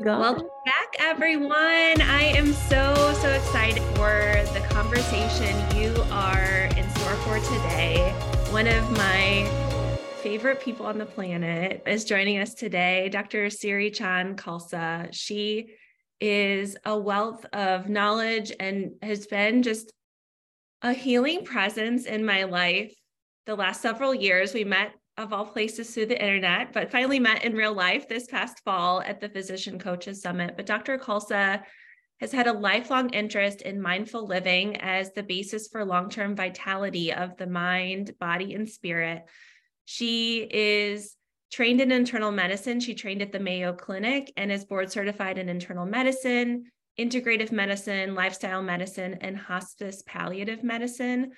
Welcome back, everyone. I am so, so excited for the conversation you are in store for today. One of my favorite people on the planet is joining us today, Dr. Siri Chand Khalsa. She is a wealth of knowledge and has been just a healing presence in my life the last several years. We met of all places through the internet, but finally met in real life this past fall at the Physician Coaches Summit. But Dr. Khalsa has had a lifelong interest in mindful living as the basis for long term vitality of the mind, body, and spirit. She is trained in internal medicine. She trained at the Mayo Clinic and is board certified in internal medicine, integrative medicine, lifestyle medicine, and hospice palliative medicine.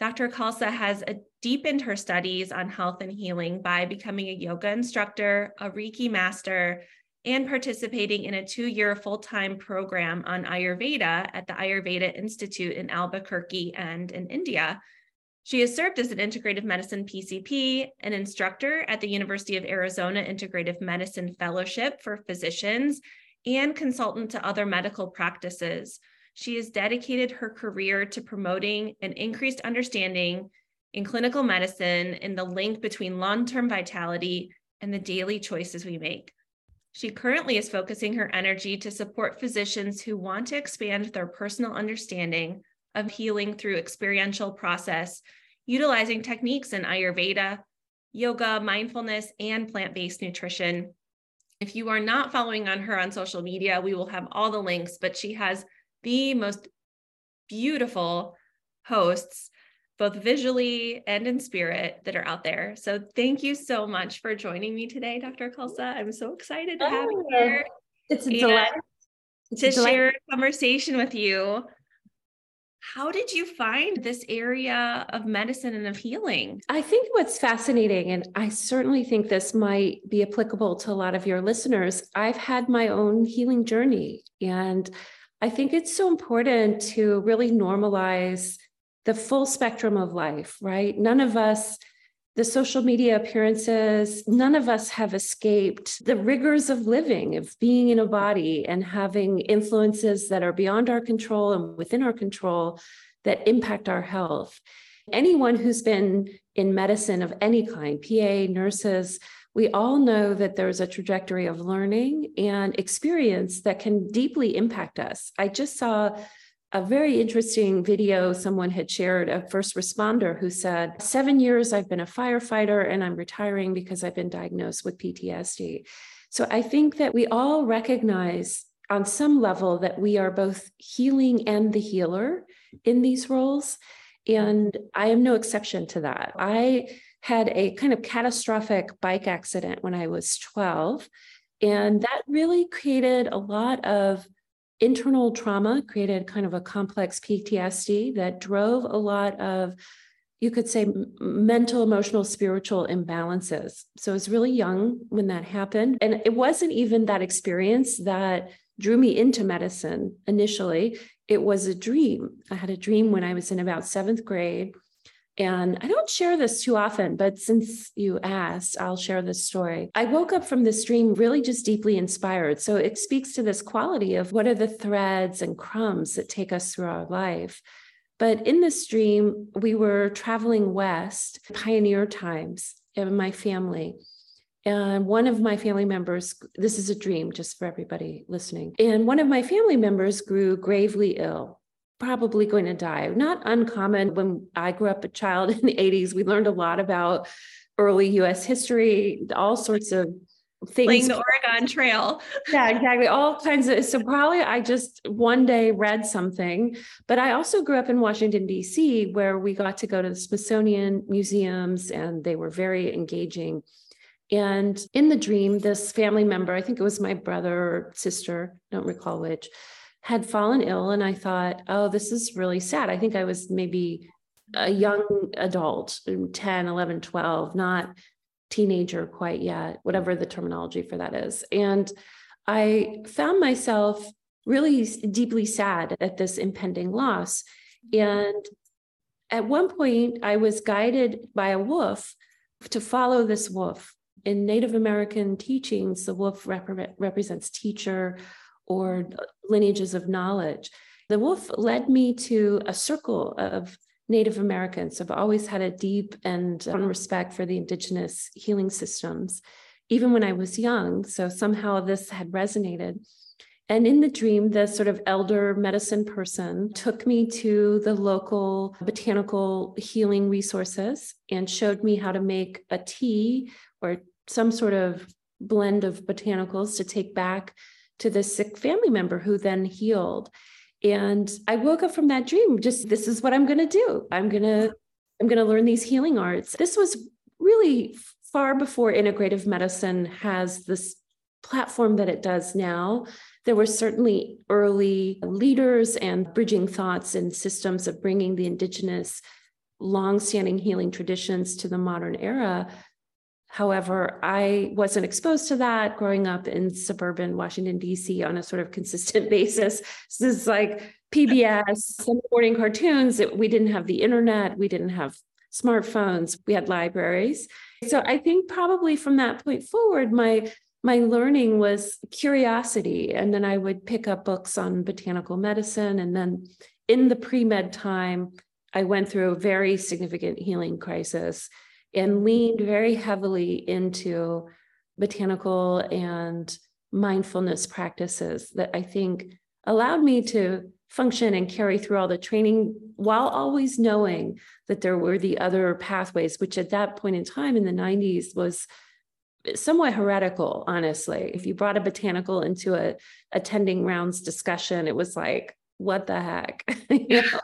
Dr. Khalsa has deepened her studies on health and healing by becoming a yoga instructor, a Reiki master, and participating in a two year full time program on Ayurveda at the Ayurveda Institute in Albuquerque and in India. She has served as an integrative medicine PCP, an instructor at the University of Arizona Integrative Medicine Fellowship for physicians, and consultant to other medical practices. She has dedicated her career to promoting an increased understanding in clinical medicine in the link between long term vitality and the daily choices we make. She currently is focusing her energy to support physicians who want to expand their personal understanding of healing through experiential process, utilizing techniques in Ayurveda, yoga, mindfulness, and plant based nutrition. If you are not following on her on social media, we will have all the links, but she has the most beautiful hosts, both visually and in spirit, that are out there. So thank you so much for joining me today, Dr. Khalsa. I'm so excited to have you oh, here. It's a delight. to a share a conversation with you. How did you find this area of medicine and of healing? I think what's fascinating, and I certainly think this might be applicable to a lot of your listeners, I've had my own healing journey. And I think it's so important to really normalize the full spectrum of life, right? None of us, the social media appearances, none of us have escaped the rigors of living, of being in a body and having influences that are beyond our control and within our control that impact our health. Anyone who's been in medicine of any kind, PA, nurses, we all know that there's a trajectory of learning and experience that can deeply impact us. I just saw a very interesting video someone had shared a first responder who said, Seven years I've been a firefighter and I'm retiring because I've been diagnosed with PTSD. So I think that we all recognize on some level that we are both healing and the healer in these roles. And I am no exception to that. I had a kind of catastrophic bike accident when I was 12. And that really created a lot of internal trauma, created kind of a complex PTSD that drove a lot of, you could say, mental, emotional, spiritual imbalances. So I was really young when that happened. And it wasn't even that experience that drew me into medicine initially. It was a dream. I had a dream when I was in about seventh grade and I don't share this too often, but since you asked, I'll share this story. I woke up from this dream really just deeply inspired. So it speaks to this quality of what are the threads and crumbs that take us through our life. But in this dream, we were traveling west, pioneer times, in my family. And one of my family members, this is a dream just for everybody listening. And one of my family members grew gravely ill probably going to die. Not uncommon when I grew up a child in the 80s, we learned a lot about early US history, all sorts of things. Playing the Oregon Trail. yeah, exactly. All kinds of so probably I just one day read something. But I also grew up in Washington, DC, where we got to go to the Smithsonian museums and they were very engaging. And in the dream, this family member, I think it was my brother or sister, don't recall which, had fallen ill and I thought, oh, this is really sad. I think I was maybe a young adult, mm, 10, 11, 12, not teenager quite yet, whatever the terminology for that is. And I found myself really deeply sad at this impending loss. And at one point, I was guided by a wolf to follow this wolf in Native American teachings, the wolf rep- represents teacher or lineages of knowledge. The wolf led me to a circle of Native Americans. I've always had a deep and respect for the indigenous healing systems, even when I was young. So somehow this had resonated. And in the dream, the sort of elder medicine person took me to the local botanical healing resources and showed me how to make a tea or some sort of blend of botanicals to take back to the sick family member who then healed. And I woke up from that dream, just this is what I'm going to do. I'm going to I'm going to learn these healing arts. This was really far before integrative medicine has this platform that it does now. There were certainly early leaders and bridging thoughts and systems of bringing the indigenous long-standing healing traditions to the modern era. However, I wasn't exposed to that growing up in suburban Washington, D.C. on a sort of consistent basis. This is like PBS, some morning cartoons. We didn't have the internet, we didn't have smartphones, we had libraries. So I think probably from that point forward, my my learning was curiosity. And then I would pick up books on botanical medicine. And then in the pre med time, I went through a very significant healing crisis and leaned very heavily into botanical and mindfulness practices that I think allowed me to function and carry through all the training while always knowing that there were the other pathways, which at that point in time in the 90s was somewhat heretical, honestly. If you brought a botanical into a attending rounds discussion, it was like, what the heck? you know?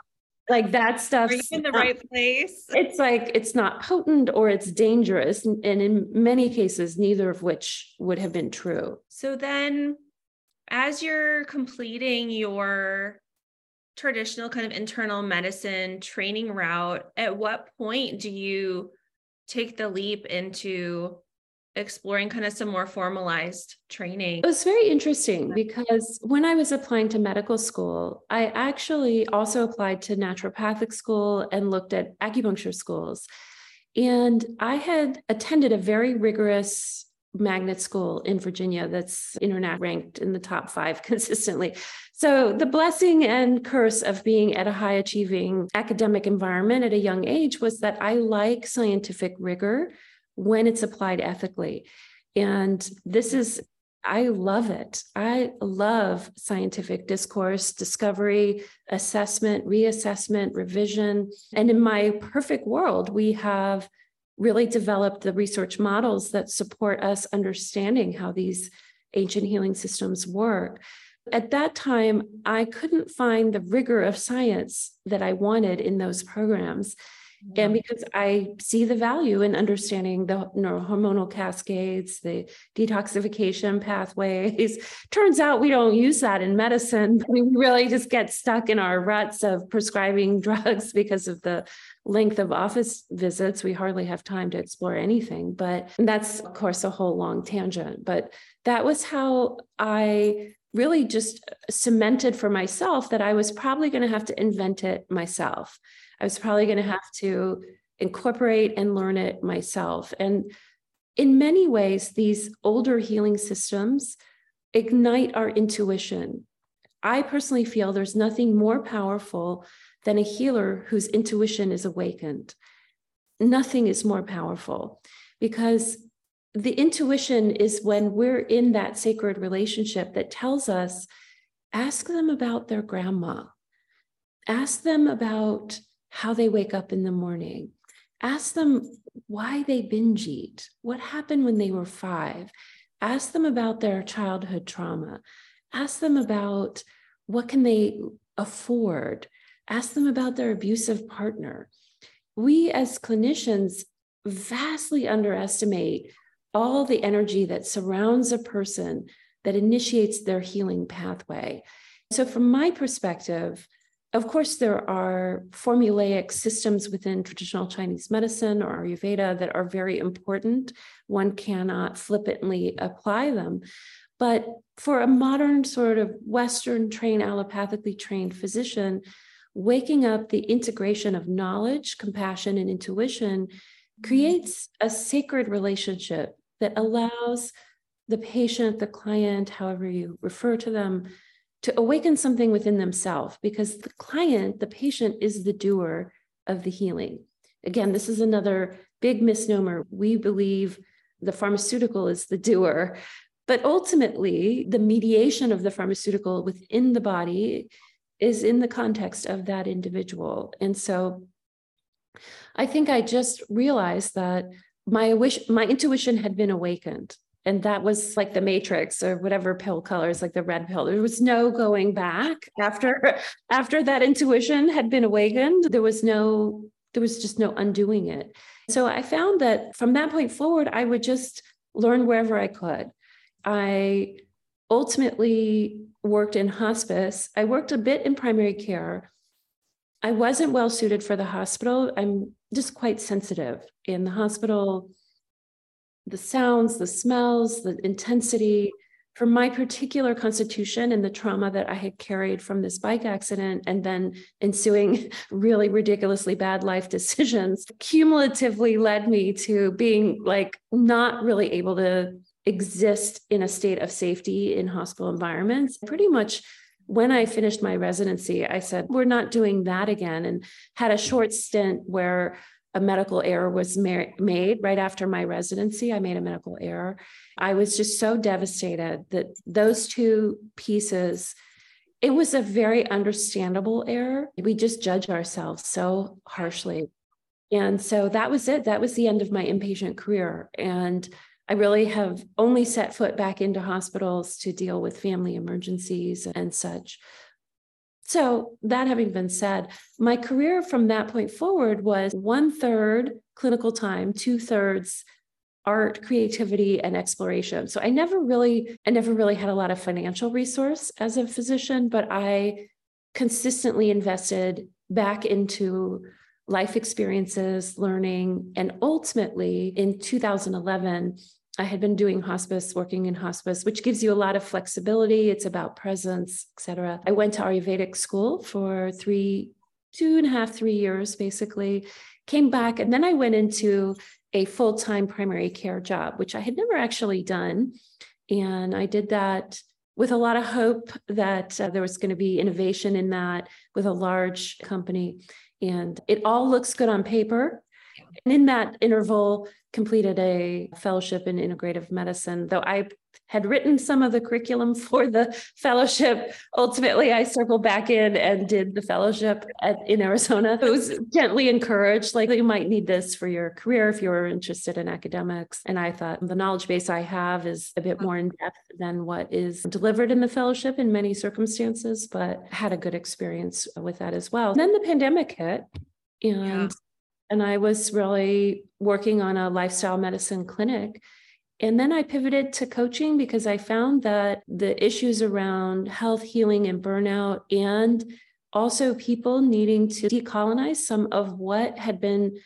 Like that stuff. Are you in the right place? It's like it's not potent or it's dangerous. And in many cases, neither of which would have been true. So then as you're completing your traditional kind of internal medicine training route, at what point do you take the leap into exploring kind of some more formalized training? It was very interesting because when I was applying to medical school, I actually also applied to naturopathic school and looked at acupuncture schools. And I had attended a very rigorous magnet school in Virginia that's internet ranked in the top five consistently. So the blessing and curse of being at a high achieving academic environment at a young age was that I like scientific rigor when it's applied ethically. And this is, I love it. I love scientific discourse, discovery, assessment, reassessment, revision. And in my perfect world, we have really developed the research models that support us understanding how these ancient healing systems work. At that time, I couldn't find the rigor of science that I wanted in those programs. And mm. because I see the value in understanding the neurohormonal cascades, the detoxification pathways. Turns out we don't use that in medicine. We really just get stuck in our ruts of prescribing drugs because of the length of office visits. We hardly have time to explore anything. But that's, of course, a whole long tangent. But that was how I really just cemented for myself that I was probably going to have to invent it myself. I was probably going to mm-hmm. have to incorporate and learn it myself. And in many ways, these older healing systems ignite our intuition. I personally feel there's nothing more powerful than a healer whose intuition is awakened. Nothing is more powerful because the intuition is when we're in that sacred relationship that tells us ask them about their grandma, ask them about how they wake up in the morning. Ask them why they binge eat, what happened when they were five. Ask them about their childhood trauma. Ask them about what can they afford. Ask them about their abusive partner. We as clinicians vastly underestimate all the energy that surrounds a person that initiates their healing pathway. So, from my perspective, of course, there are formulaic systems within traditional Chinese medicine or Ayurveda that are very important. One cannot flippantly apply them. But for a modern, sort of Western trained, allopathically trained physician, waking up the integration of knowledge, compassion, and intuition creates a sacred relationship that allows the patient, the client, however you refer to them, to awaken something within themselves because the client, the patient, is the doer of the healing. Again, this is another big misnomer. We believe the pharmaceutical is the doer, but ultimately, the mediation of the pharmaceutical within the body is in the context of that individual. And so I think I just realized that my wish, my intuition had been awakened. And that was like the matrix or whatever pill colors, like the red pill. There was no going back after after that intuition had been awakened. There was no, there was just no undoing it. So I found that from that point forward, I would just learn wherever I could. I ultimately worked in hospice. I worked a bit in primary care. I wasn't well suited for the hospital. I'm just quite sensitive in the hospital. The sounds, the smells, the intensity, for my particular constitution and the trauma that I had carried from this bike accident and then ensuing really ridiculously bad life decisions cumulatively led me to being like not really able to exist in a state of safety in hospital environments. Pretty much when I finished my residency, I said, we're not doing that again, and had a short stint where a medical error was made right after my residency. I made a medical error. I was just so devastated that those two pieces, it was a very understandable error. We just judge ourselves so harshly. And so that was it. That was the end of my inpatient career. And I really have only set foot back into hospitals to deal with family emergencies and such. So, that having been said, my career from that point forward was one third clinical time, two thirds art, creativity, and exploration. So I never really, I never really had a lot of financial resource as a physician, but I consistently invested back into life experiences, learning, and ultimately in 2011, I had been doing hospice, working in hospice, which gives you a lot of flexibility. It's about presence, et cetera. I went to Ayurvedic school for three, two and a half, three years, basically. Came back, and then I went into a full time primary care job, which I had never actually done. And I did that with a lot of hope that uh, there was going to be innovation in that with a large company. And it all looks good on paper. And in that interval, completed a fellowship in integrative medicine, though I had written some of the curriculum for the fellowship. Ultimately, I circled back in and did the fellowship at, in Arizona. It was gently encouraged, like you might need this for your career if you're interested in academics. And I thought the knowledge base I have is a bit more in depth than what is delivered in the fellowship in many circumstances, but had a good experience with that as well. And then the pandemic hit. And yeah and I was really working on a lifestyle medicine clinic. And then I pivoted to coaching because I found that the issues around health, healing, and burnout, and also people needing to decolonize some of what had been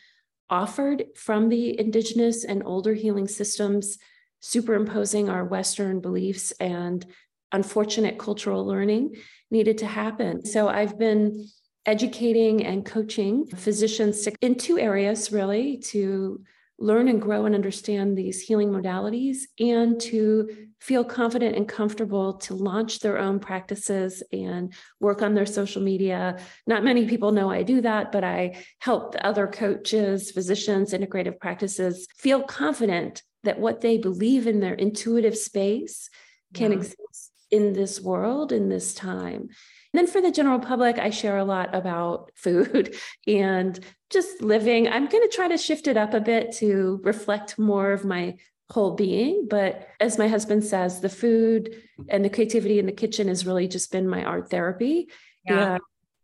offered from the indigenous and older healing systems, superimposing our Western beliefs and unfortunate cultural learning needed to happen. So I've been educating and coaching physicians in two areas really to learn and grow and understand these healing modalities and to feel confident and comfortable to launch their own practices and work on their social media. Not many people know I do that, but I help other coaches, physicians, integrative practices feel confident that what they believe in their intuitive space can yeah. exist in this world in this time then for the general public, I share a lot about food and just living. I'm going to try to shift it up a bit to reflect more of my whole being. But as my husband says, the food and the creativity in the kitchen has really just been my art therapy. Yeah.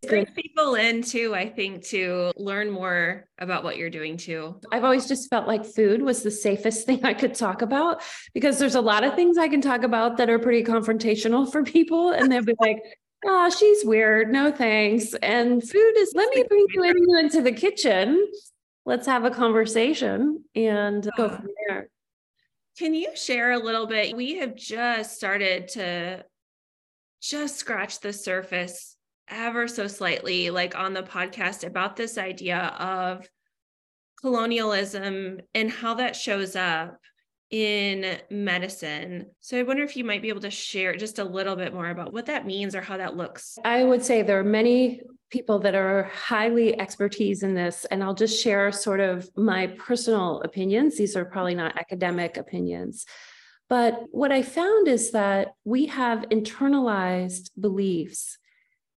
Brings people in too, I think, to learn more about what you're doing too. I've always just felt like food was the safest thing I could talk about because there's a lot of things I can talk about that are pretty confrontational for people. And they'll be like, oh, she's weird. No thanks. And food is, let me bring you, into the kitchen. Let's have a conversation and go uh, from there. Can you share a little bit? We have just started to just scratch the surface ever so slightly, like on the podcast, about this idea of colonialism and how that shows up in medicine. So I wonder if you might be able to share just a little bit more about what that means or how that looks. I would say there are many people that are highly expertise in this, and I'll just share sort of my personal opinions. These are probably not academic opinions. But what I found is that we have internalized beliefs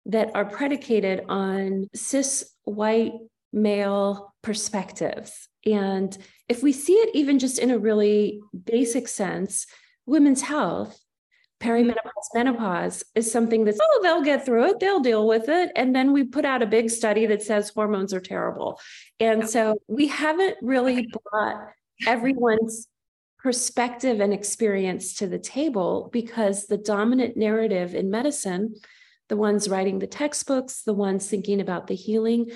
that are predicated on cis white male perspectives. And if we see it even just in a really basic sense, women's health, perimenopause, menopause is something that's, oh, they'll get through it, they'll deal with it. And then we put out a big study that says hormones are terrible. And so we haven't really brought everyone's perspective and experience to the table because the dominant narrative in medicine, the ones writing the textbooks, the ones thinking about the healing,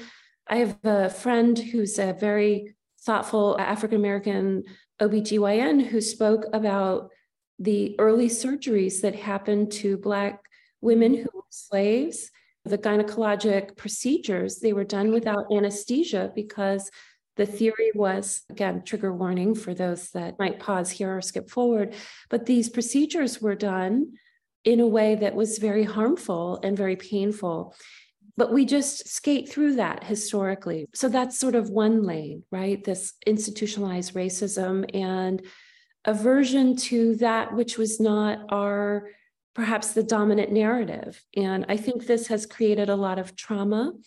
I have a friend who's a very thoughtful uh, African American OBGYN who spoke about the early surgeries that happened to Black women who were slaves. The gynecologic procedures, they were done without anesthesia because the theory was, again, trigger warning for those that might pause here or skip forward, but these procedures were done in a way that was very harmful and very painful. But we just skate through that historically. So that's sort of one lane, right? This institutionalized racism and aversion to that which was not our, perhaps the dominant narrative. And I think this has created a lot of trauma. Oh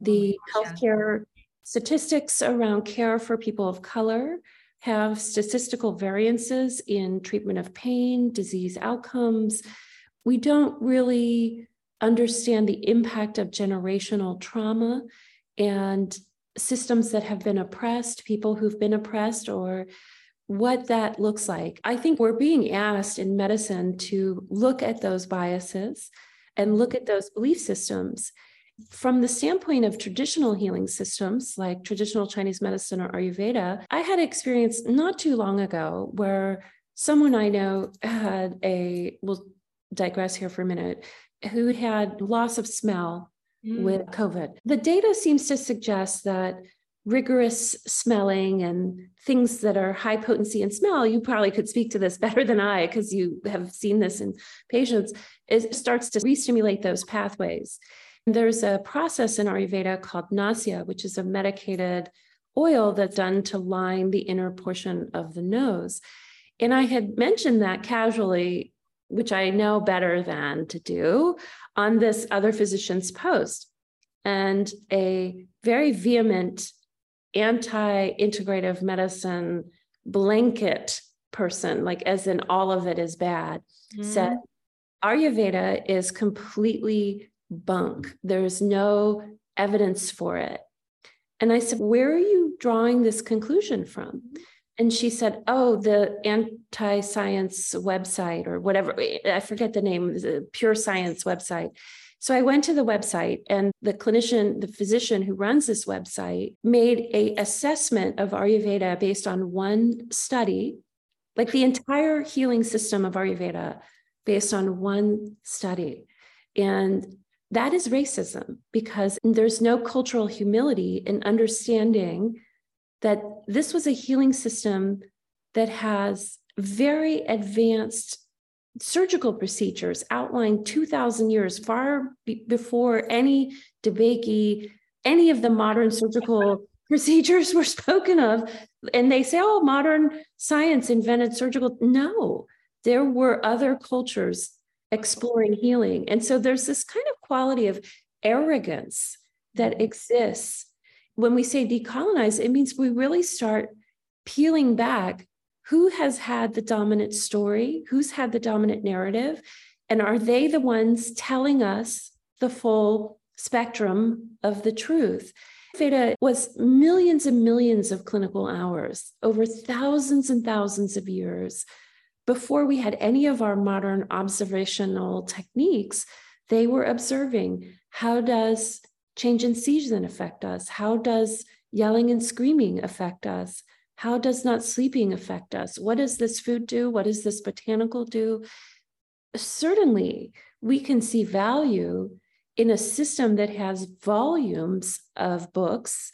the oh healthcare statistics around care for people of color have statistical variances in treatment of pain, disease outcomes. We don't really understand the impact of generational trauma and systems that have been oppressed, people who've been oppressed, or what that looks like. I think we're being asked in medicine to look at those biases and look at those belief systems. From the standpoint of traditional healing systems like traditional Chinese medicine or Ayurveda, I had experience not too long ago where someone I know had a, we'll digress here for a minute, who had loss of smell mm. with COVID. The data seems to suggest that rigorous smelling and things that are high potency in smell, you probably could speak to this better than I because you have seen this in patients, it starts to re-stimulate those pathways. And there's a process in Ayurveda called nasya, which is a medicated oil that's done to line the inner portion of the nose. And I had mentioned that casually which I know better than to do, on this other physician's post. And a very vehement anti integrative medicine blanket person, like as in all of it is bad, mm-hmm. said Ayurveda is completely bunk. There's no evidence for it. And I said, Where are you drawing this conclusion from? And she said, "Oh, the anti-science website or whatever. I forget the name. The Pure Science website." So I went to the website, and the clinician, the physician who runs this website, made a assessment of Ayurveda based on one study, like the entire healing system of Ayurveda, based on one study, and that is racism because there's no cultural humility in understanding that this was a healing system that has very advanced surgical procedures outlined 2000 years far be- before any DeBakey, any of the modern surgical procedures were spoken of. And they say oh modern science invented surgical. No there were other cultures exploring healing. And so there's this kind of quality of arrogance that exists when we say decolonize, it means we really start peeling back who has had the dominant story, who's had the dominant narrative, and are they the ones telling us the full spectrum of the truth? Veda was millions and millions of clinical hours over thousands and thousands of years. Before we had any of our modern observational techniques, they were observing how does change in season affect us? How does yelling and screaming affect us? How does not sleeping affect us? What does this food do? What does this botanical do? Certainly, we can see value in a system that has volumes of books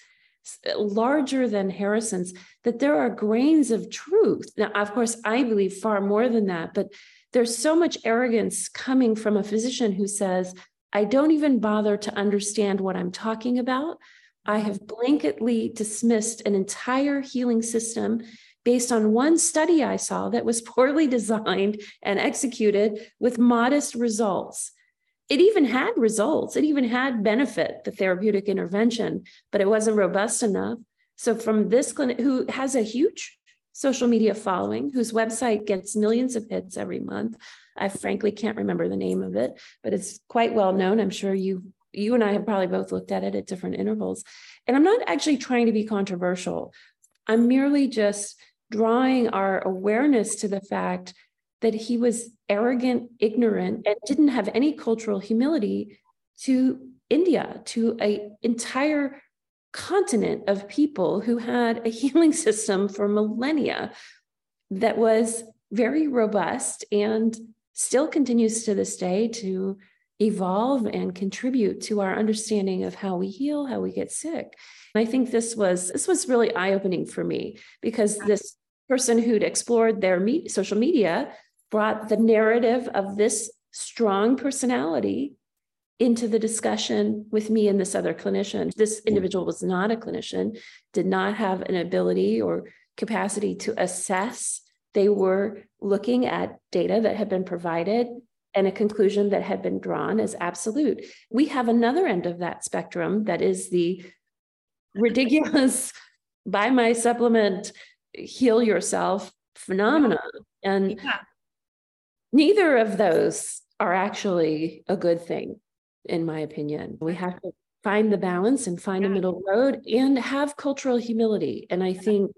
larger than Harrison's, that there are grains of truth. Now, of course, I believe far more than that, but there's so much arrogance coming from a physician who says, I don't even bother to understand what I'm talking about. I have blanketly dismissed an entire healing system based on one study I saw that was poorly designed and executed with modest results. It even had results, it even had benefit, the therapeutic intervention, but it wasn't robust enough. So, from this clinic, who has a huge social media following, whose website gets millions of hits every month, I frankly can't remember the name of it, but it's quite well known. I'm sure you you and I have probably both looked at it at different intervals. And I'm not actually trying to be controversial. I'm merely just drawing our awareness to the fact that he was arrogant, ignorant, and didn't have any cultural humility to India, to an entire continent of people who had a healing system for millennia that was very robust and still continues to this day to evolve and contribute to our understanding of how we heal, how we get sick. And I think this was this was really eye-opening for me because this person who'd explored their me- social media brought the narrative of this strong personality into the discussion with me and this other clinician. This individual was not a clinician, did not have an ability or capacity to assess. They were looking at data that had been provided and a conclusion that had been drawn as absolute. We have another end of that spectrum that is the ridiculous buy my supplement, heal yourself phenomenon. And yeah. neither of those are actually a good thing, in my opinion. We have to find the balance and find yeah. a middle road and have cultural humility. And I think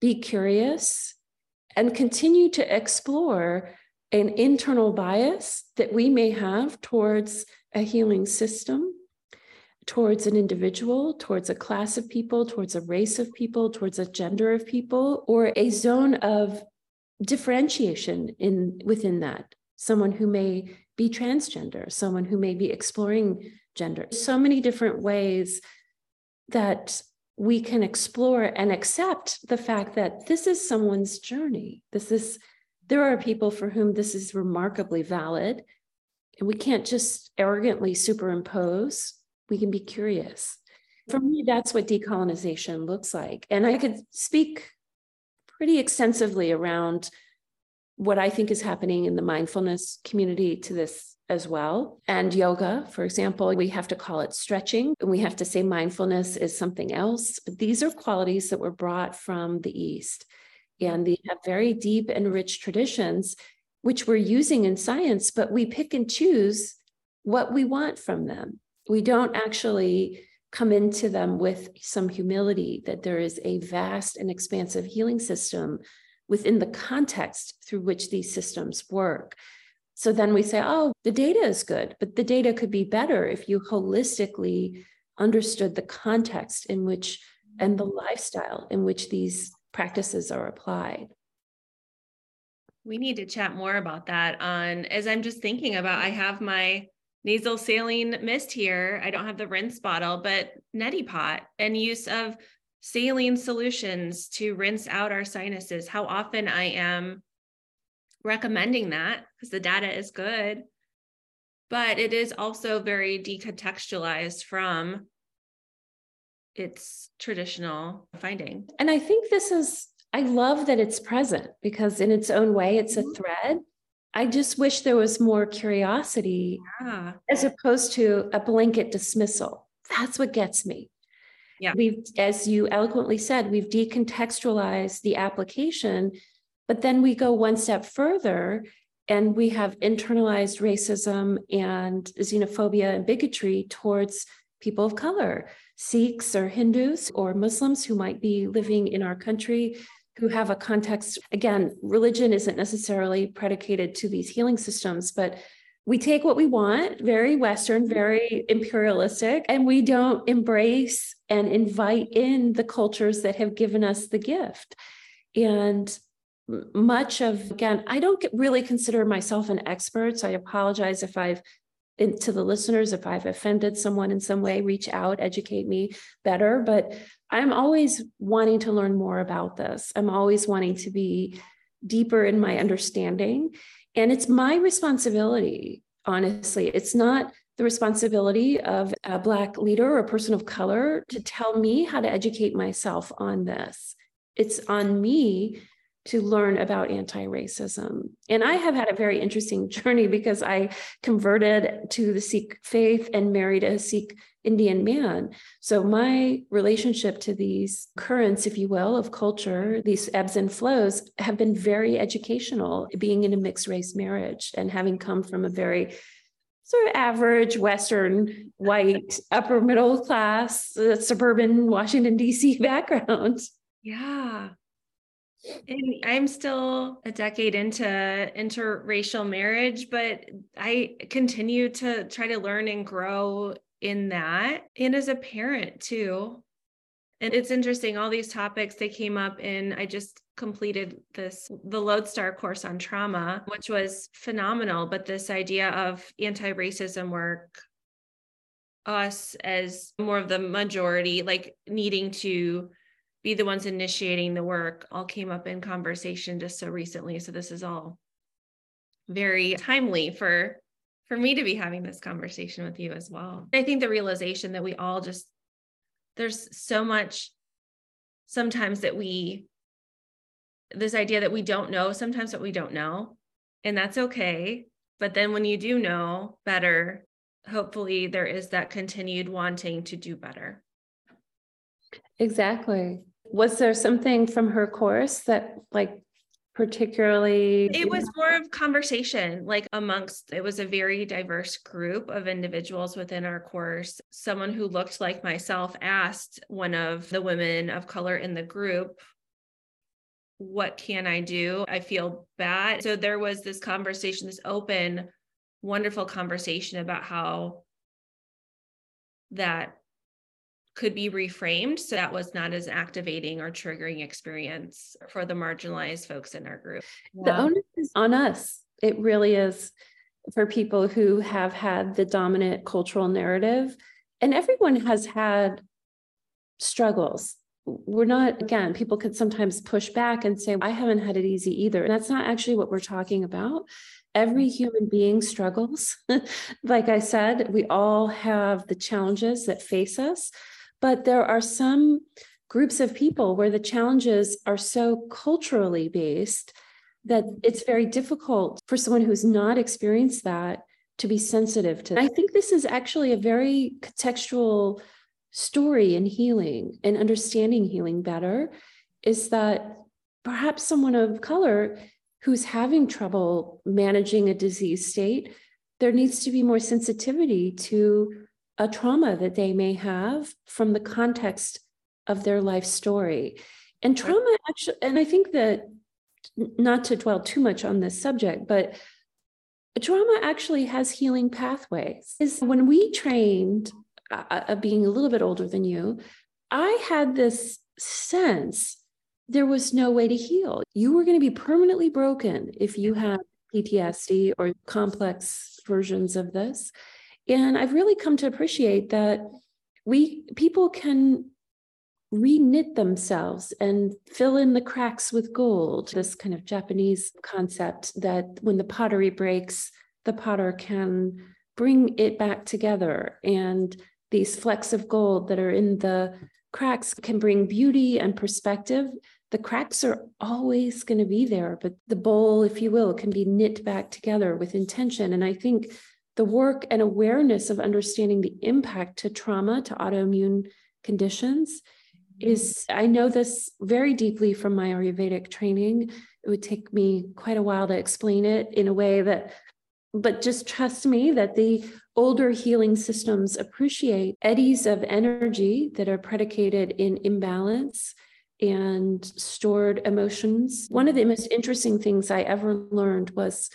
be curious and continue to explore an internal bias that we may have towards a healing system, towards an individual, towards a class of people, towards a race of people, towards a gender of people, or a zone of differentiation in within that. Someone who may be transgender, someone who may be exploring gender. So many different ways that we can explore and accept the fact that this is someone's journey. This is there are people for whom this is remarkably valid, and we can't just arrogantly superimpose. We can be curious. For me, that's what decolonization looks like. And I could speak pretty extensively around what I think is happening in the mindfulness community to this as well. And yoga, for example, we have to call it stretching and we have to say mindfulness is something else. But these are qualities that were brought from the East and they have very deep and rich traditions which we're using in science but we pick and choose what we want from them we don't actually come into them with some humility that there is a vast and expansive healing system within the context through which these systems work so then we say oh the data is good but the data could be better if you holistically understood the context in which and the lifestyle in which these practices are applied. We need to chat more about that on as I'm just thinking about I have my nasal saline mist here. I don't have the rinse bottle, but neti pot and use of saline solutions to rinse out our sinuses. How often I am recommending that because the data is good. But it is also very decontextualized from its traditional finding. And I think this is, I love that it's present because in its own way, it's a mm-hmm. thread. I just wish there was more curiosity yeah. as opposed to a blanket dismissal. That's what gets me. Yeah. We've, as you eloquently said, we've decontextualized the application, but then we go one step further and we have internalized racism and xenophobia and bigotry towards people of color, Sikhs or Hindus or Muslims who might be living in our country who have a context. Again, religion isn't necessarily predicated to these healing systems, but we take what we want, very Western, very imperialistic, and we don't embrace and invite in the cultures that have given us the gift. And much of, again, I don't really consider myself an expert, so I apologize if I've to the listeners if I've offended someone in some way, reach out, educate me better. But I'm always wanting to learn more about this. I'm always wanting to be deeper in my understanding. And it's my responsibility, honestly. It's not the responsibility of a Black leader or a person of color to tell me how to educate myself on this. It's on me to learn about anti racism. And I have had a very interesting journey because I converted to the Sikh faith and married a Sikh Indian man. So my relationship to these currents, if you will, of culture, these ebbs and flows, have been very educational, being in a mixed race marriage and having come from a very sort of average Western, white, upper middle class, uh, suburban Washington, D.C. background. Yeah. And I'm still a decade into interracial marriage, but I continue to try to learn and grow in that. And as a parent too. And it's interesting, all these topics they came up in I just completed this the Lodestar course on trauma, which was phenomenal. But this idea of anti-racism work, us as more of the majority, like needing to be the ones initiating the work all came up in conversation just so recently. So this is all very timely for for me to be having this conversation with you as well. I think the realization that we all just there's so much sometimes that we this idea that we don't know sometimes that we don't know and that's okay. But then when you do know better hopefully there is that continued wanting to do better. Exactly. Was there something from her course that like particularly it was more of conversation like amongst it was a very diverse group of individuals within our course. Someone who looked like myself asked one of the women of color in the group what can i do? I feel bad. So there was this conversation this open wonderful conversation about how that could be reframed so that was not as activating or triggering experience for the marginalized folks in our group. The onus is on us. It really is for people who have had the dominant cultural narrative. And everyone has had struggles. We're not, again, people could sometimes push back and say, I haven't had it easy either. And that's not actually what we're talking about. Every human being struggles. like I said, we all have the challenges that face us. But there are some groups of people where the challenges are so culturally based that it's very difficult for someone who's not experienced that to be sensitive to. I think this is actually a very contextual story in healing and understanding healing better is that perhaps someone of color who's having trouble managing a disease state, there needs to be more sensitivity to a trauma that they may have from the context of their life story. And trauma actually, and I think that not to dwell too much on this subject, but trauma actually has healing pathways. Is when we trained, uh, uh, being a little bit older than you, I had this sense there was no way to heal. You were going to be permanently broken if you had PTSD or complex versions of this. And I've really come to appreciate that we people can reknit themselves and fill in the cracks with gold. This kind of Japanese concept that when the pottery breaks, the potter can bring it back together. And these flecks of gold that are in the cracks can bring beauty and perspective. The cracks are always going to be there, but the bowl, if you will, can be knit back together with intention. And I think the work and awareness of understanding the impact to trauma, to autoimmune conditions, is I know this very deeply from my Ayurvedic training. It would take me quite a while to explain it in a way that, but just trust me that the older healing systems appreciate eddies of energy that are predicated in imbalance and stored emotions. One of the most interesting things I ever learned was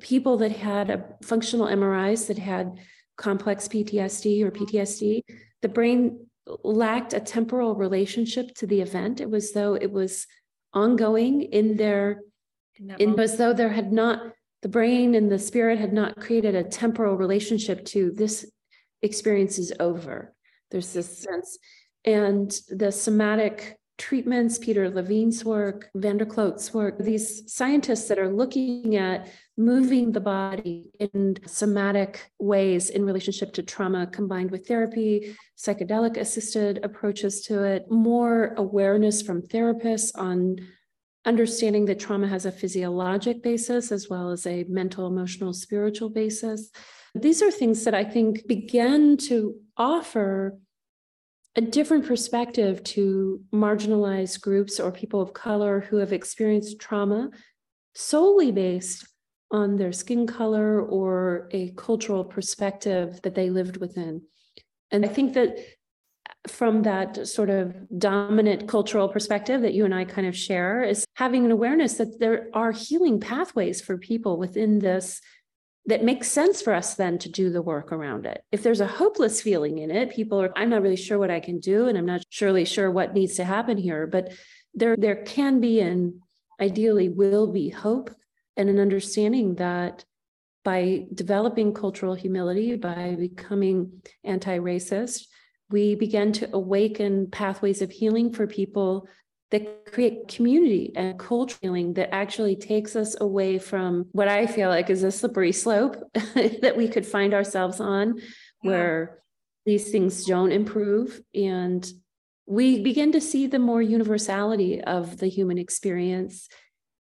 people that had a functional MRIs that had complex PTSD or PTSD, the brain lacked a temporal relationship to the event. It was though it was ongoing in their, in, as though there had not the brain and the spirit had not created a temporal relationship to this experience is over. There's this sense, and the somatic treatments, Peter Levine's work, van der Kolk's work, these scientists that are looking at moving the body in somatic ways in relationship to trauma combined with therapy, psychedelic assisted approaches to it, more awareness from therapists on understanding that trauma has a physiologic basis as well as a mental, emotional, spiritual basis. These are things that I think begin to offer a different perspective to marginalized groups or people of color who have experienced trauma solely based on their skin color or a cultural perspective that they lived within. And I think that from that sort of dominant cultural perspective that you and I kind of share is having an awareness that there are healing pathways for people within this that makes sense for us then to do the work around it. If there's a hopeless feeling in it, people are, I'm not really sure what I can do, and I'm not surely sure what needs to happen here, but there, there can be and ideally will be hope and an understanding that by developing cultural humility, by becoming anti racist, we begin to awaken pathways of healing for people that create community and culture healing that actually takes us away from what I feel like is a slippery slope that we could find ourselves on, where these things don't improve. And we begin to see the more universality of the human experience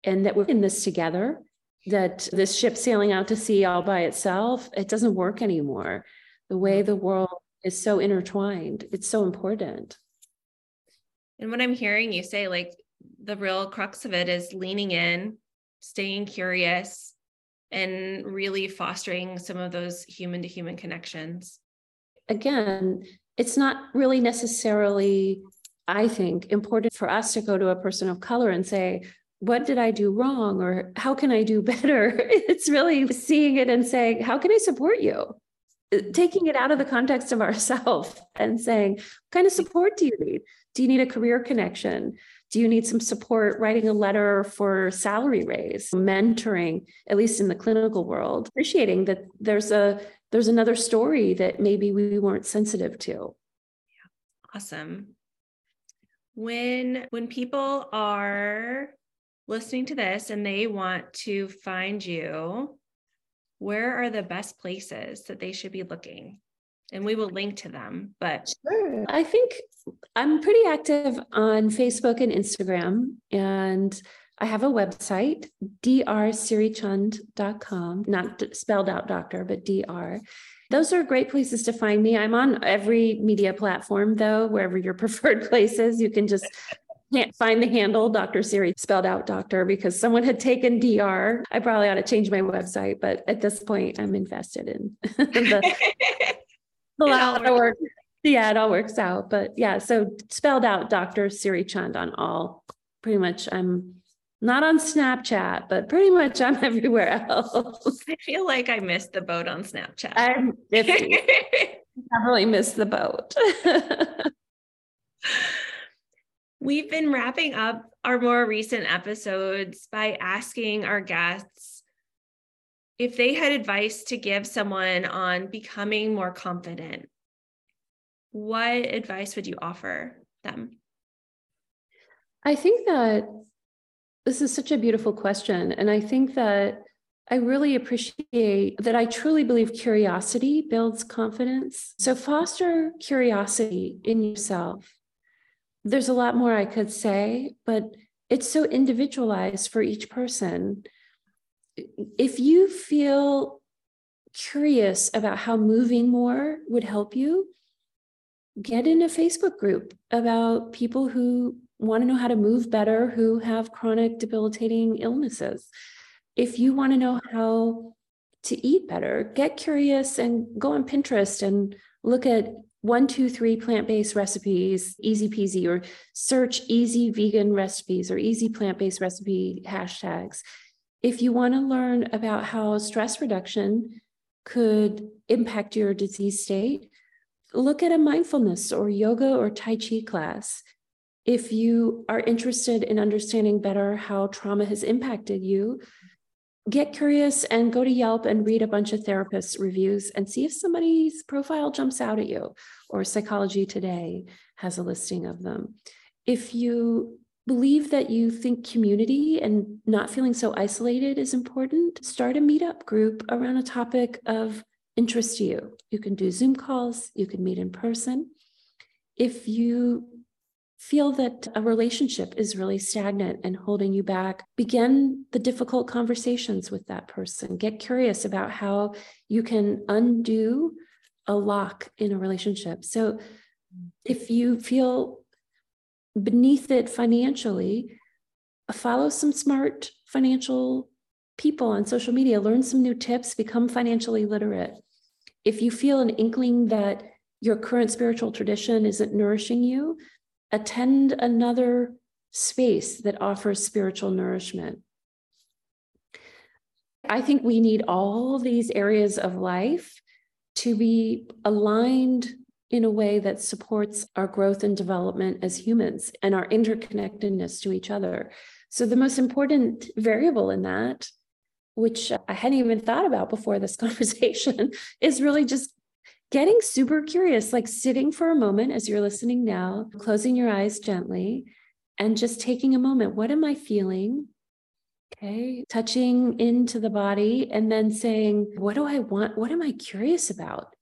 and that we're in this together, that this ship sailing out to sea all by itself, it doesn't work anymore. The way the world is so intertwined, it's so important. And what I'm hearing you say, like the real crux of it is leaning in, staying curious, and really fostering some of those human to human connections. Again, it's not really necessarily, I think, important for us to go to a person of color and say, what did I do wrong? Or how can I do better? It's really seeing it and saying, how can I support you? Taking it out of the context of ourselves and saying, what kind of support do you need? Do you need a career connection? Do you need some support writing a letter for salary raise, mentoring, at least in the clinical world, appreciating that there's a there's another story that maybe we weren't sensitive to. Yeah. Awesome. When when people are listening to this and they want to find you, where are the best places that they should be looking? And we will link to them. But sure. I think I'm pretty active on Facebook and Instagram. And I have a website, drsirichand.com, not spelled out doctor, but dr. Those are great places to find me. I'm on every media platform, though, wherever your preferred place is. You can just can't find the handle Dr. Siri spelled out doctor because someone had taken DR. I probably ought to change my website, but at this point, I'm invested in the, a lot of work. Yeah, it all works out. But yeah, so spelled out Dr. Siri Chand on all. Pretty much, I'm not on Snapchat, but pretty much I'm everywhere else. I feel like I missed the boat on Snapchat. I'm I really missed the boat. We've been wrapping up our more recent episodes by asking our guests if they had advice to give someone on becoming more confident. What advice would you offer them? I think that this is such a beautiful question. And I think that I really appreciate that I truly believe curiosity builds confidence. So foster curiosity in yourself there's a lot more I could say, but it's so individualized for each person. If you feel curious about how moving more would help you, get in a Facebook group about people who want to know how to move better, who have chronic debilitating illnesses. If you want to know how to eat better, get curious and go on Pinterest and look at one, two, three plant based recipes, easy peasy, or search easy vegan recipes or easy plant based recipe hashtags. If you want to learn about how stress reduction could impact your disease state, look at a mindfulness or yoga or Tai Chi class. If you are interested in understanding better how trauma has impacted you, get curious and go to Yelp and read a bunch of therapists' reviews and see if somebody's profile jumps out at you or Psychology Today has a listing of them. If you believe that you think community and not feeling so isolated is important, start a meetup group around a topic of interest to you. You can do Zoom calls, you can meet in person. If you feel that a relationship is really stagnant and holding you back, begin the difficult conversations with that person. Get curious about how you can undo a lock in a relationship. So if you feel beneath it financially, follow some smart financial people on social media, learn some new tips, become financially literate. If you feel an inkling that your current spiritual tradition isn't nourishing you, attend another space that offers spiritual nourishment. I think we need all these areas of life to be aligned in a way that supports our growth and development as humans and our interconnectedness to each other. So, the most important variable in that, which I hadn't even thought about before this conversation, is really just getting super curious, like sitting for a moment as you're listening now, closing your eyes gently, and just taking a moment. What am I feeling? Okay, touching into the body and then saying, What do I want? What am I curious about?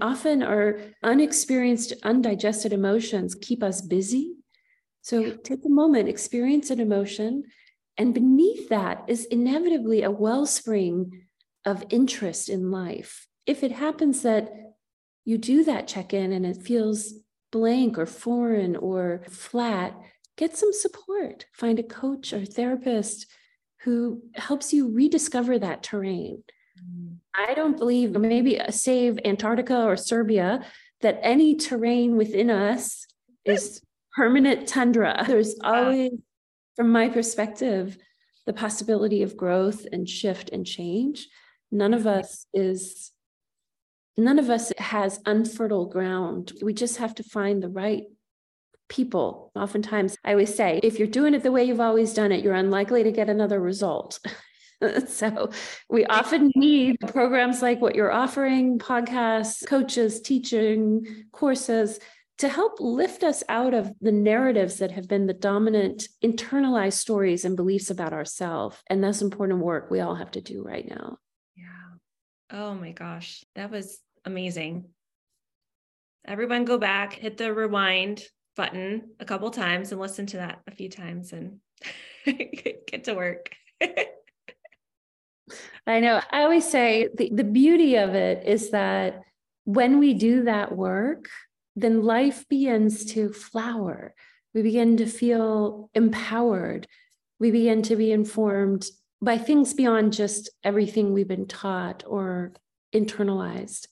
Often our unexperienced, undigested emotions keep us busy. So take a moment, experience an emotion, and beneath that is inevitably a wellspring of interest in life. If it happens that you do that check in and it feels blank or foreign or flat, get some support. Find a coach or therapist who helps you rediscover that terrain. Mm. I don't believe, maybe save Antarctica or Siberia, that any terrain within us is permanent tundra. There's always, from my perspective, the possibility of growth and shift and change. None of mm-hmm. us is none of us has unfertile ground. We just have to find the right people. Oftentimes, I always say, if you're doing it the way you've always done it, you're unlikely to get another result. so, we often need programs like what you're offering, podcasts, coaches, teaching, courses to help lift us out of the narratives that have been the dominant internalized stories and beliefs about ourselves. And that's important work we all have to do right now. Yeah. Oh my gosh, that was amazing. Everyone go back, hit the rewind button a couple times and listen to that a few times and get to work. I know. I always say the, the beauty of it is that when we do that work, then life begins to flower. We begin to feel empowered. We begin to be informed by things beyond just everything we've been taught or internalized.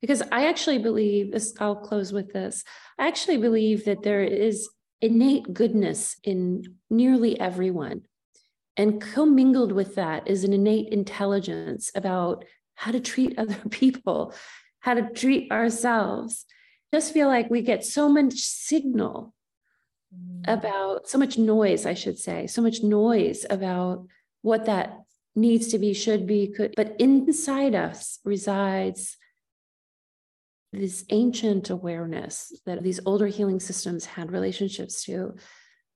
Because I actually believe I'll close with this. I actually believe that there is innate goodness in nearly everyone. And commingled with that is an innate intelligence about how to treat other people, how to treat ourselves. Just feel like we get so much signal mm. about so much noise, I should say, so much noise about what that needs to be, should be, could, but inside us resides this ancient awareness that these older healing systems had relationships to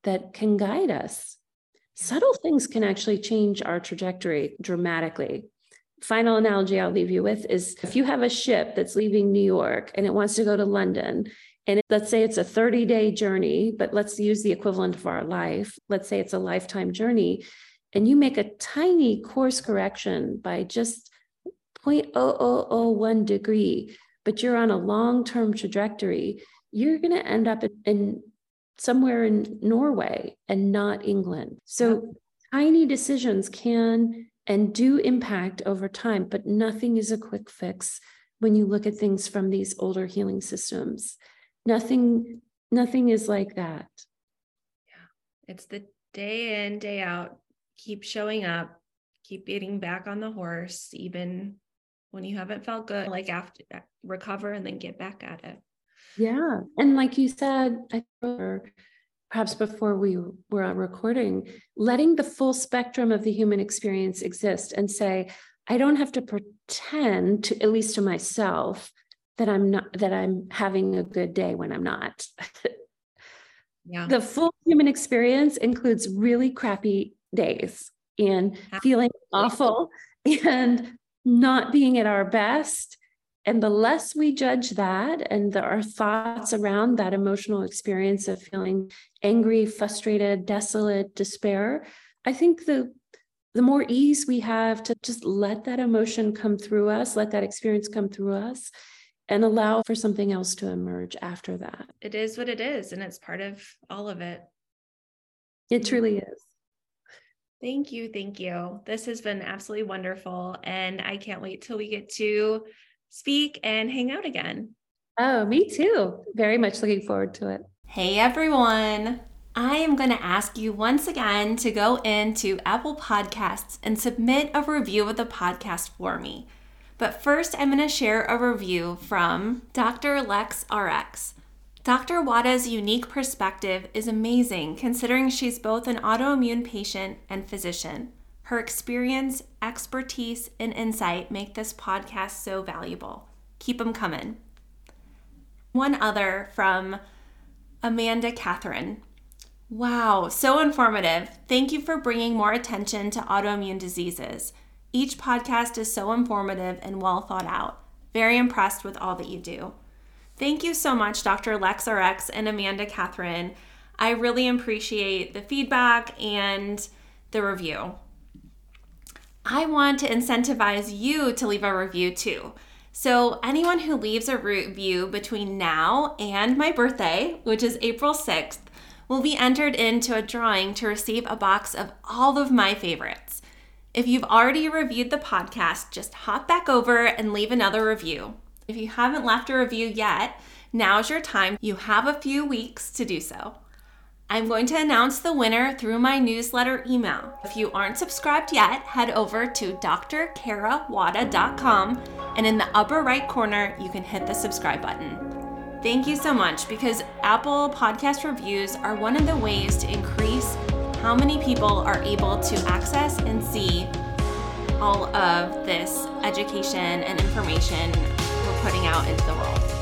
that can guide us. Subtle things can actually change our trajectory dramatically. Final analogy I'll leave you with is if you have a ship that's leaving New York and it wants to go to London, and let's say it's a 30 day journey, but let's use the equivalent of our life. Let's say it's a lifetime journey and you make a tiny course correction by just 0.0001 degree, but you're on a long-term trajectory, you're going to end up in somewhere in Norway and not England. So tiny decisions can and do impact over time, but nothing is a quick fix when you look at things from these older healing systems. Nothing, nothing is like that. Yeah. It's the day in, day out keep showing up, keep getting back on the horse, even when you haven't felt good, like after uh, recover and then get back at it. Yeah. And like you said, I perhaps before we were recording, letting the full spectrum of the human experience exist and say, I don't have to pretend to, at least to myself, that I'm not that I'm having a good day when I'm not. yeah. The full human experience includes really crappy days and feeling awful and not being at our best. And the less we judge that and the, our thoughts around that emotional experience of feeling angry, frustrated, desolate, despair, I think the the more ease we have to just let that emotion come through us, let that experience come through us, and allow for something else to emerge after that. It is what it is, and it's part of all of it. It truly is. Thank you. Thank you. This has been absolutely wonderful. And I can't wait till we get to speak and hang out again. Oh, me too. Very much looking forward to it. Hey, everyone. I am going to ask you once again to go into Apple Podcasts and submit a review of the podcast for me. But first, I'm going to share a review from Dr. Lex RX. Dr. Wada's unique perspective is amazing considering she's both an autoimmune patient and physician. Her experience, expertise, and insight make this podcast so valuable. Keep them coming. One other from Amanda Catherine. Wow, so informative. Thank you for bringing more attention to autoimmune diseases. Each podcast is so informative and well thought out. Very impressed with all that you do. Thank you so much, Dr. LexRx and Amanda Catherine. I really appreciate the feedback and the review. I want to incentivize you to leave a review too. So, anyone who leaves a review between now and my birthday, which is April 6th, will be entered into a drawing to receive a box of all of my favorites. If you've already reviewed the podcast, just hop back over and leave another review. If you haven't left a review yet, now's your time. You have a few weeks to do so. I'm going to announce the winner through my newsletter email. If you aren't subscribed yet, head over to drkarawada.com and in the upper right corner, you can hit the subscribe button. Thank you so much because Apple Podcast reviews are one of the ways to increase how many people are able to access and see all of this education and information we're putting out into the world.